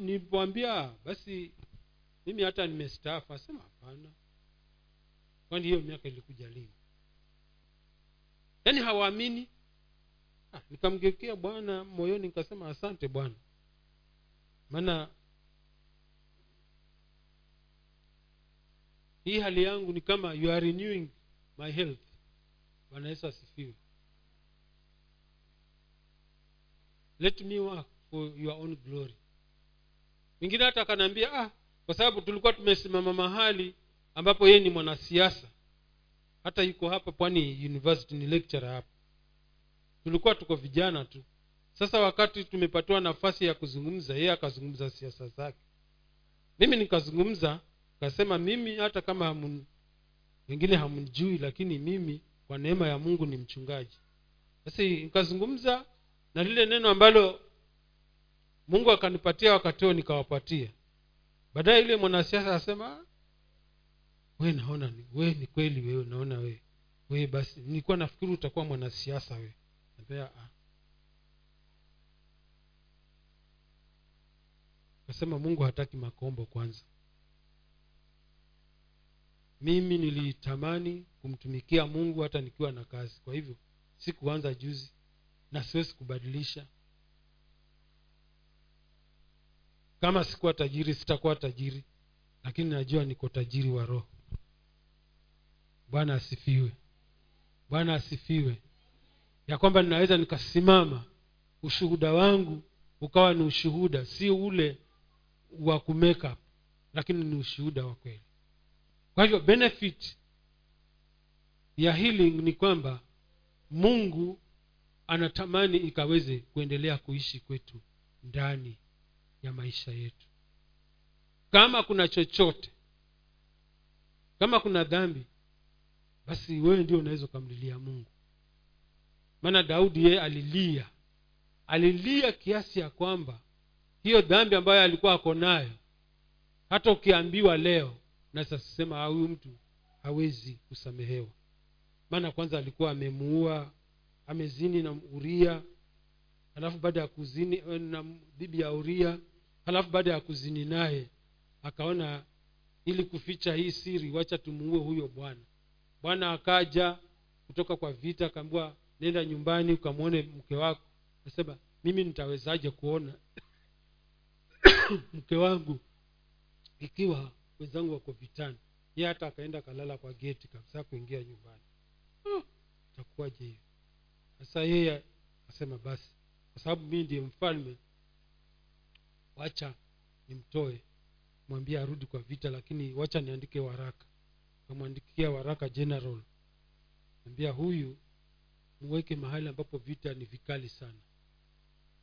nilipoambia basi mimi hata nimestaafu. Asema hapana. Kwani hiyo miaka ilikuja lini? Yaani hawaamini. Ah, nikamgekea bwana moyoni nikasema asante bwana. Maana hii hali yangu ni kama you are renewing my health. Bwana yesu asifiwe. Let me work for your own glory. Mwingine hata akanaambia ah kwa sababu tulikuwa tumesimama mahali ambapo yeye ni mwanasiasa. Hata yuko hapa pwani university ni lecturer hapa. Tulikuwa tuko vijana tu. Sasa wakati tumepatiwa nafasi ya kuzungumza yeye akazungumza siasa zake. Mimi nikazungumza kasema mimi hata kama hamun, wengine hamnijui lakini mimi kwa neema ya mungu ni mchungaji. Basi nikazungumza na lile neno ambalo mungu akanipatia wakati huo nikawapatia. Baadaye yule mwanasiasa asema we naona we ni kweli wewe naona we we basi nilikuwa nafikiri utakuwa mwanasiasa we ah. kasema mungu hataki makombo kwanza mimi nilitamani kumtumikia mungu hata nikiwa na kazi. Kwa hivyo sikuanza juzi na siwezi kubadilisha. Kama sikuwa tajiri sitakuwa tajiri lakini najua niko tajiri wa roho. Bwana asifiwe. Bwana asifiwe. Ya kwamba ninaweza nikasimama ushuhuda wangu ukawa ni ushuhuda si ule wa kumake lakini ni ushuhuda wa kweli kwa hivyo benefit ya healing ni kwamba mungu anatamani ikaweze kuendelea kuishi kwetu ndani ya maisha yetu. Kama kuna chochote kama kuna dhambi basi wewe ndio unaweza ukamlilia mungu. Maana daudi yeye alilia. Alilia kiasi ya kwamba hiyo dhambi ambayo alikuwa ako nayo hata ukiambiwa leo naweza sema huyu mtu hawezi kusamehewa. Maana kwanza alikuwa amemuua amezini na uria halafu baada ya kuzini na bibi ya uria halafu baada ya kuzini naye akaona ili kuficha hii siri wacha tumuue huyo bwana. Bwana akaja kutoka kwa vita akaambiwa nenda nyumbani ukamwone mke wako. Nasema mimi nitawezaje kuona mke wangu ikiwa wenzangu wako vitani. Ye hata akaenda akalala kwa geti kabisa kuingia nyumbani. Oh, itakuwaje hiyo? Sasa yeye akasema basi kwa sababu mii ndiye mfalme wacha nimtoe mwambie arudi kwa vita lakini wacha niandike waraka. Kamwandikia waraka general. Ambia huyu muweke mahali ambapo vita ni vikali sana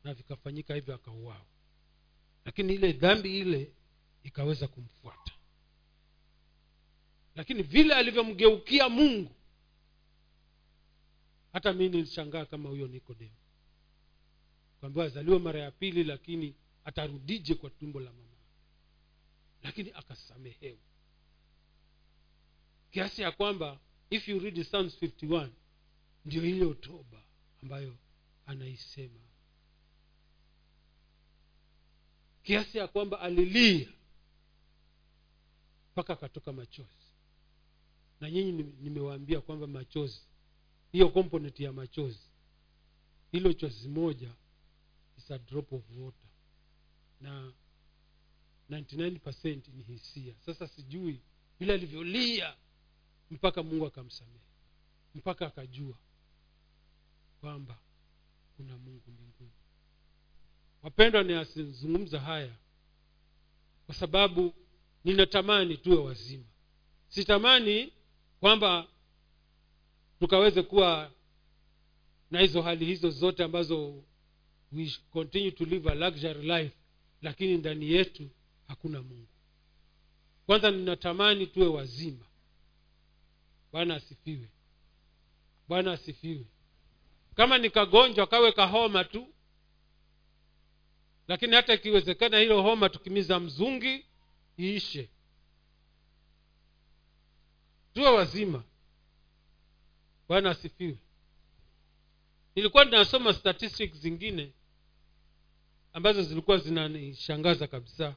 na vikafanyika hivyo akauawa. Lakini ile dhambi ile ikaweza kumfuata lakini vile alivyomgeukia mungu hata mi nilishangaa kama huyo nikodemo. Kwambiwa azaliwe mara ya pili lakini atarudije kwa tumbo la mama lakini akasamehewa. Kiasi ya kwamba if you read psalms 51 ndio ile toba ambayo anaisema. Kiasi ya kwamba alilia mpaka akatoka machozi na nyinyi nimewaambia kwamba machozi hiyo component ya machozi hilo chozi moja is a drop of water. Na 99 ni hisia. Sasa sijui vile alivyolia mpaka mungu akamsamehe mpaka akajua kwamba kuna mungu mbinguni. Wapendwa ninazungumza haya kwa sababu ninatamani tuwe wazima. Sitamani kwamba tukaweze kuwa na hizo hali hizo zote ambazo we continue to live a luxury life lakini ndani yetu hakuna mungu. Kwanza ninatamani tuwe wazima. Bwana asifiwe. Bwana asifiwe. Kama nikagonjwa kawe kahoma tu. Lakini hata ikiwezekana hilo homa tukimiza mzungi iishe tuwe wazima. Bwana asifiwe. Nilikuwa ninasoma statistics zingine ambazo zilikuwa zinanishangaza kabisa.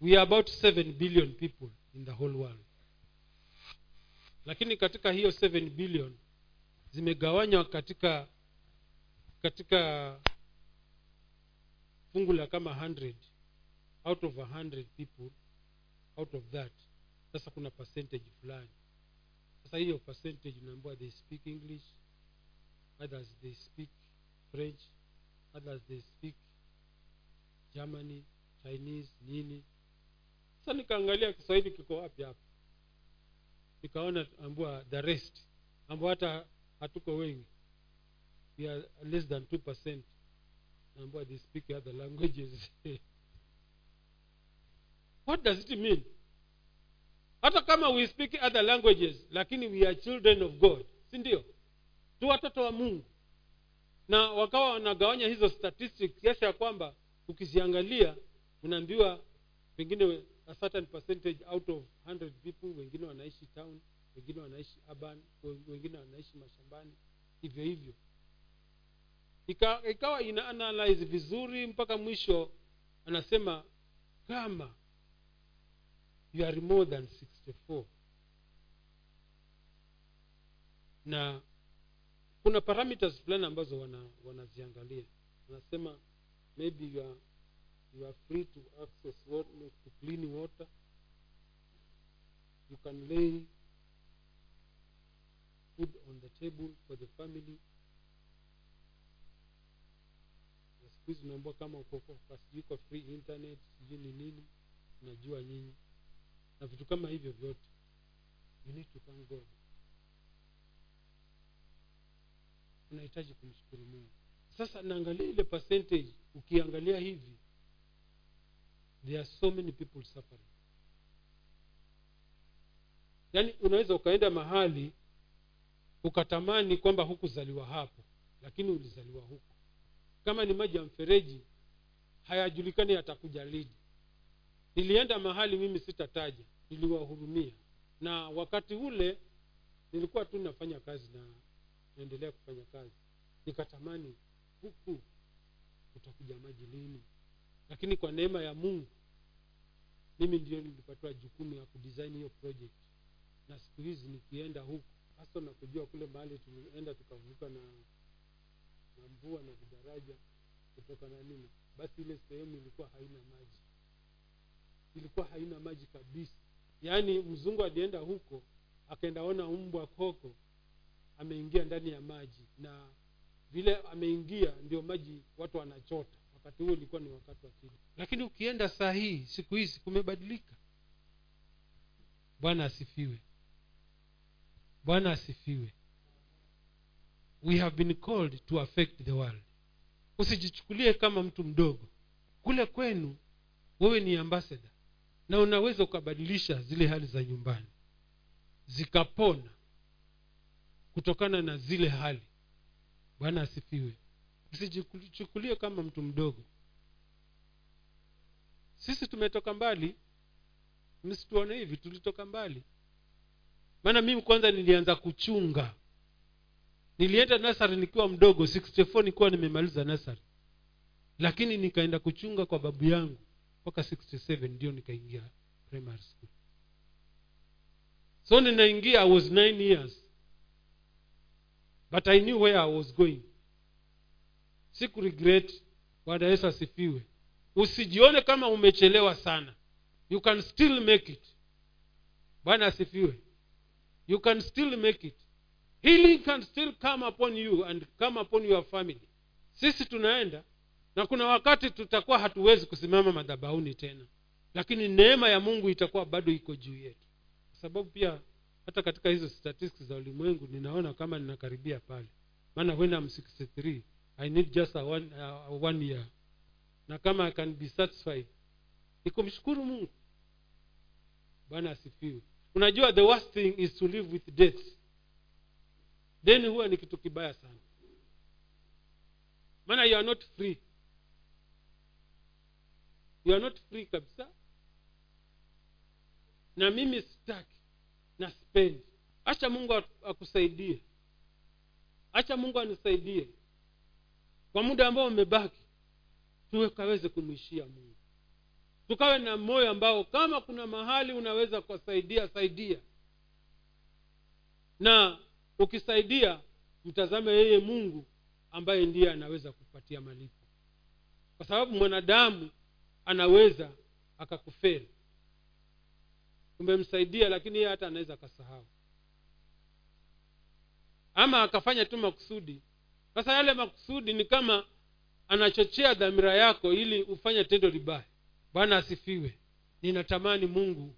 We are about 7 billion people in the whole world. Lakini katika hiyo 7 billion zimegawanywa katika katika fungu kama 100 out of 100 people out of that sasa kuna percentage fulani. Sasa hiyo percentage unaambiwa they speak english others they speak french others they speak germany chinese nini. Sasa nikaangalia kiswahili kiko wapi hapa? Nikaona ambua the rest ambao hata hatuko wengi. We are less than two percent. Ambao they speak other languages. What does it mean hata kama we speak other languages lakini we are children of god si ndio? Tu watoto wa mungu. Na wakawa wanagawanya hizo statistics kiasi ya kwamba ukiziangalia unaambiwa pengine a certain percentage out of 100 people wengine wanaishi town wengine wanaishi urban wengine wanaishi mashambani hivyo hivyo. Ika, ikawa ina analyze vizuri mpaka mwisho anasema kama you are more than 64 na kuna parameters fulani ambazo wana wanaziangalia wanasema maybe you are, you are free to access water, to clean water you can lay food on the table for the family na siku hizi unaambua kama uko sijui kwa free internet sijui ni nini najua nyinyi na vitu kama hivyo vyote you need to thank god. Unahitaji kumshukuru mungu. Sasa naangalia ile percentage ukiangalia hivi there are so many people suffering. Yaani unaweza ukaenda mahali ukatamani kwamba hukuzaliwa hapo lakini ulizaliwa huko. Kama ni maji ya mfereji hayajulikani yatakuja lini nilienda mahali mimi sitataja niliwahurumia. Na wakati ule nilikuwa tu nafanya kazi na naendelea kufanya kazi. Nikatamani huku utakuja maji lini? Lakini kwa neema ya mungu mimi ndio nilipatiwa jukumu ya kudesign hiyo project. Na siku hizi nikienda huku hasa nakujua kule mahali tulienda tukavuka na na mvua na vidaraja kutoka na nini basi ile sehemu ilikuwa haina maji ilikuwa haina maji kabisa. Yaani mzungu alienda huko akaendaona mbwa koko ameingia ndani ya maji. Na vile ameingia ndio maji watu wanachota. Wakati huo ilikuwa ni wakati wa kili lakini ukienda saa hii siku hizi kumebadilika. Bwana asifiwe. Bwana asifiwe. We have been called to affect the world. Usijichukulie kama mtu mdogo. Kule kwenu wewe ni ambassador na unaweza ukabadilisha zile hali za nyumbani. Zikapona kutokana na zile hali. Bwana asifiwe. Usijichukulie kama mtu mdogo. Sisi tumetoka mbali. Msituone hivi tulitoka mbali. Maana mimi kwanza nilianza kuchunga. Nilienda nasari nikiwa mdogo. 64 nikiwa nimemaliza nasari. Lakini nikaenda kuchunga kwa babu yangu mpaka 67 ndio nikaingia primary school. So ninaingia i was nine years. But i knew where i was going. Siku regret bwana yesu asifiwe. Usijione kama umechelewa sana. You can still make it. Bwana asifiwe. You can still make it. Healing can still come upon you and come upon your family. Sisi tunaenda na kuna wakati tutakuwa hatuwezi kusimama madhabahuni tena. Lakini neema ya mungu itakuwa bado iko juu yetu. Kwa sababu pia hata katika hizo statistics za ulimwengu ninaona kama ninakaribia pale. Maana when I'm 63 i need just a one, uh, one year. Na kama i can be satisfied ni kumshukuru mungu. Bwana asifiwe. Unajua the worst thing is to live with death deni huwa ni kitu kibaya sana. Maana you are not free you are not free kabisa. Na mimi sitaki. Na sipendi. Hacha mungu akusaidie. Hacha mungu anisaidie. Kwa muda ambao umebaki tuwe kaweze kumwishia mungu. Tukawe na moyo ambao kama kuna mahali unaweza kuwasaidia saidia. Na ukisaidia mtazame yeye mungu ambaye ndiye anaweza kupatia malipo. Kwa sababu mwanadamu anaweza akakufeli. Umemsaidia lakini yeye hata anaweza akasahau. Ama akafanya tu makusudi. Sasa yale makusudi ni kama anachochea dhamira yako ili ufanye tendo libaya. Bwana asifiwe. Ninatamani mungu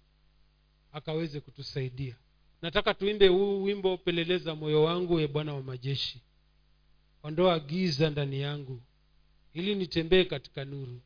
akaweze kutusaidia. Nataka tuimbe huu wimbo peleleza moyo wangu e bwana wa majeshi. Ondoa giza ndani yangu ili nitembee katika nuru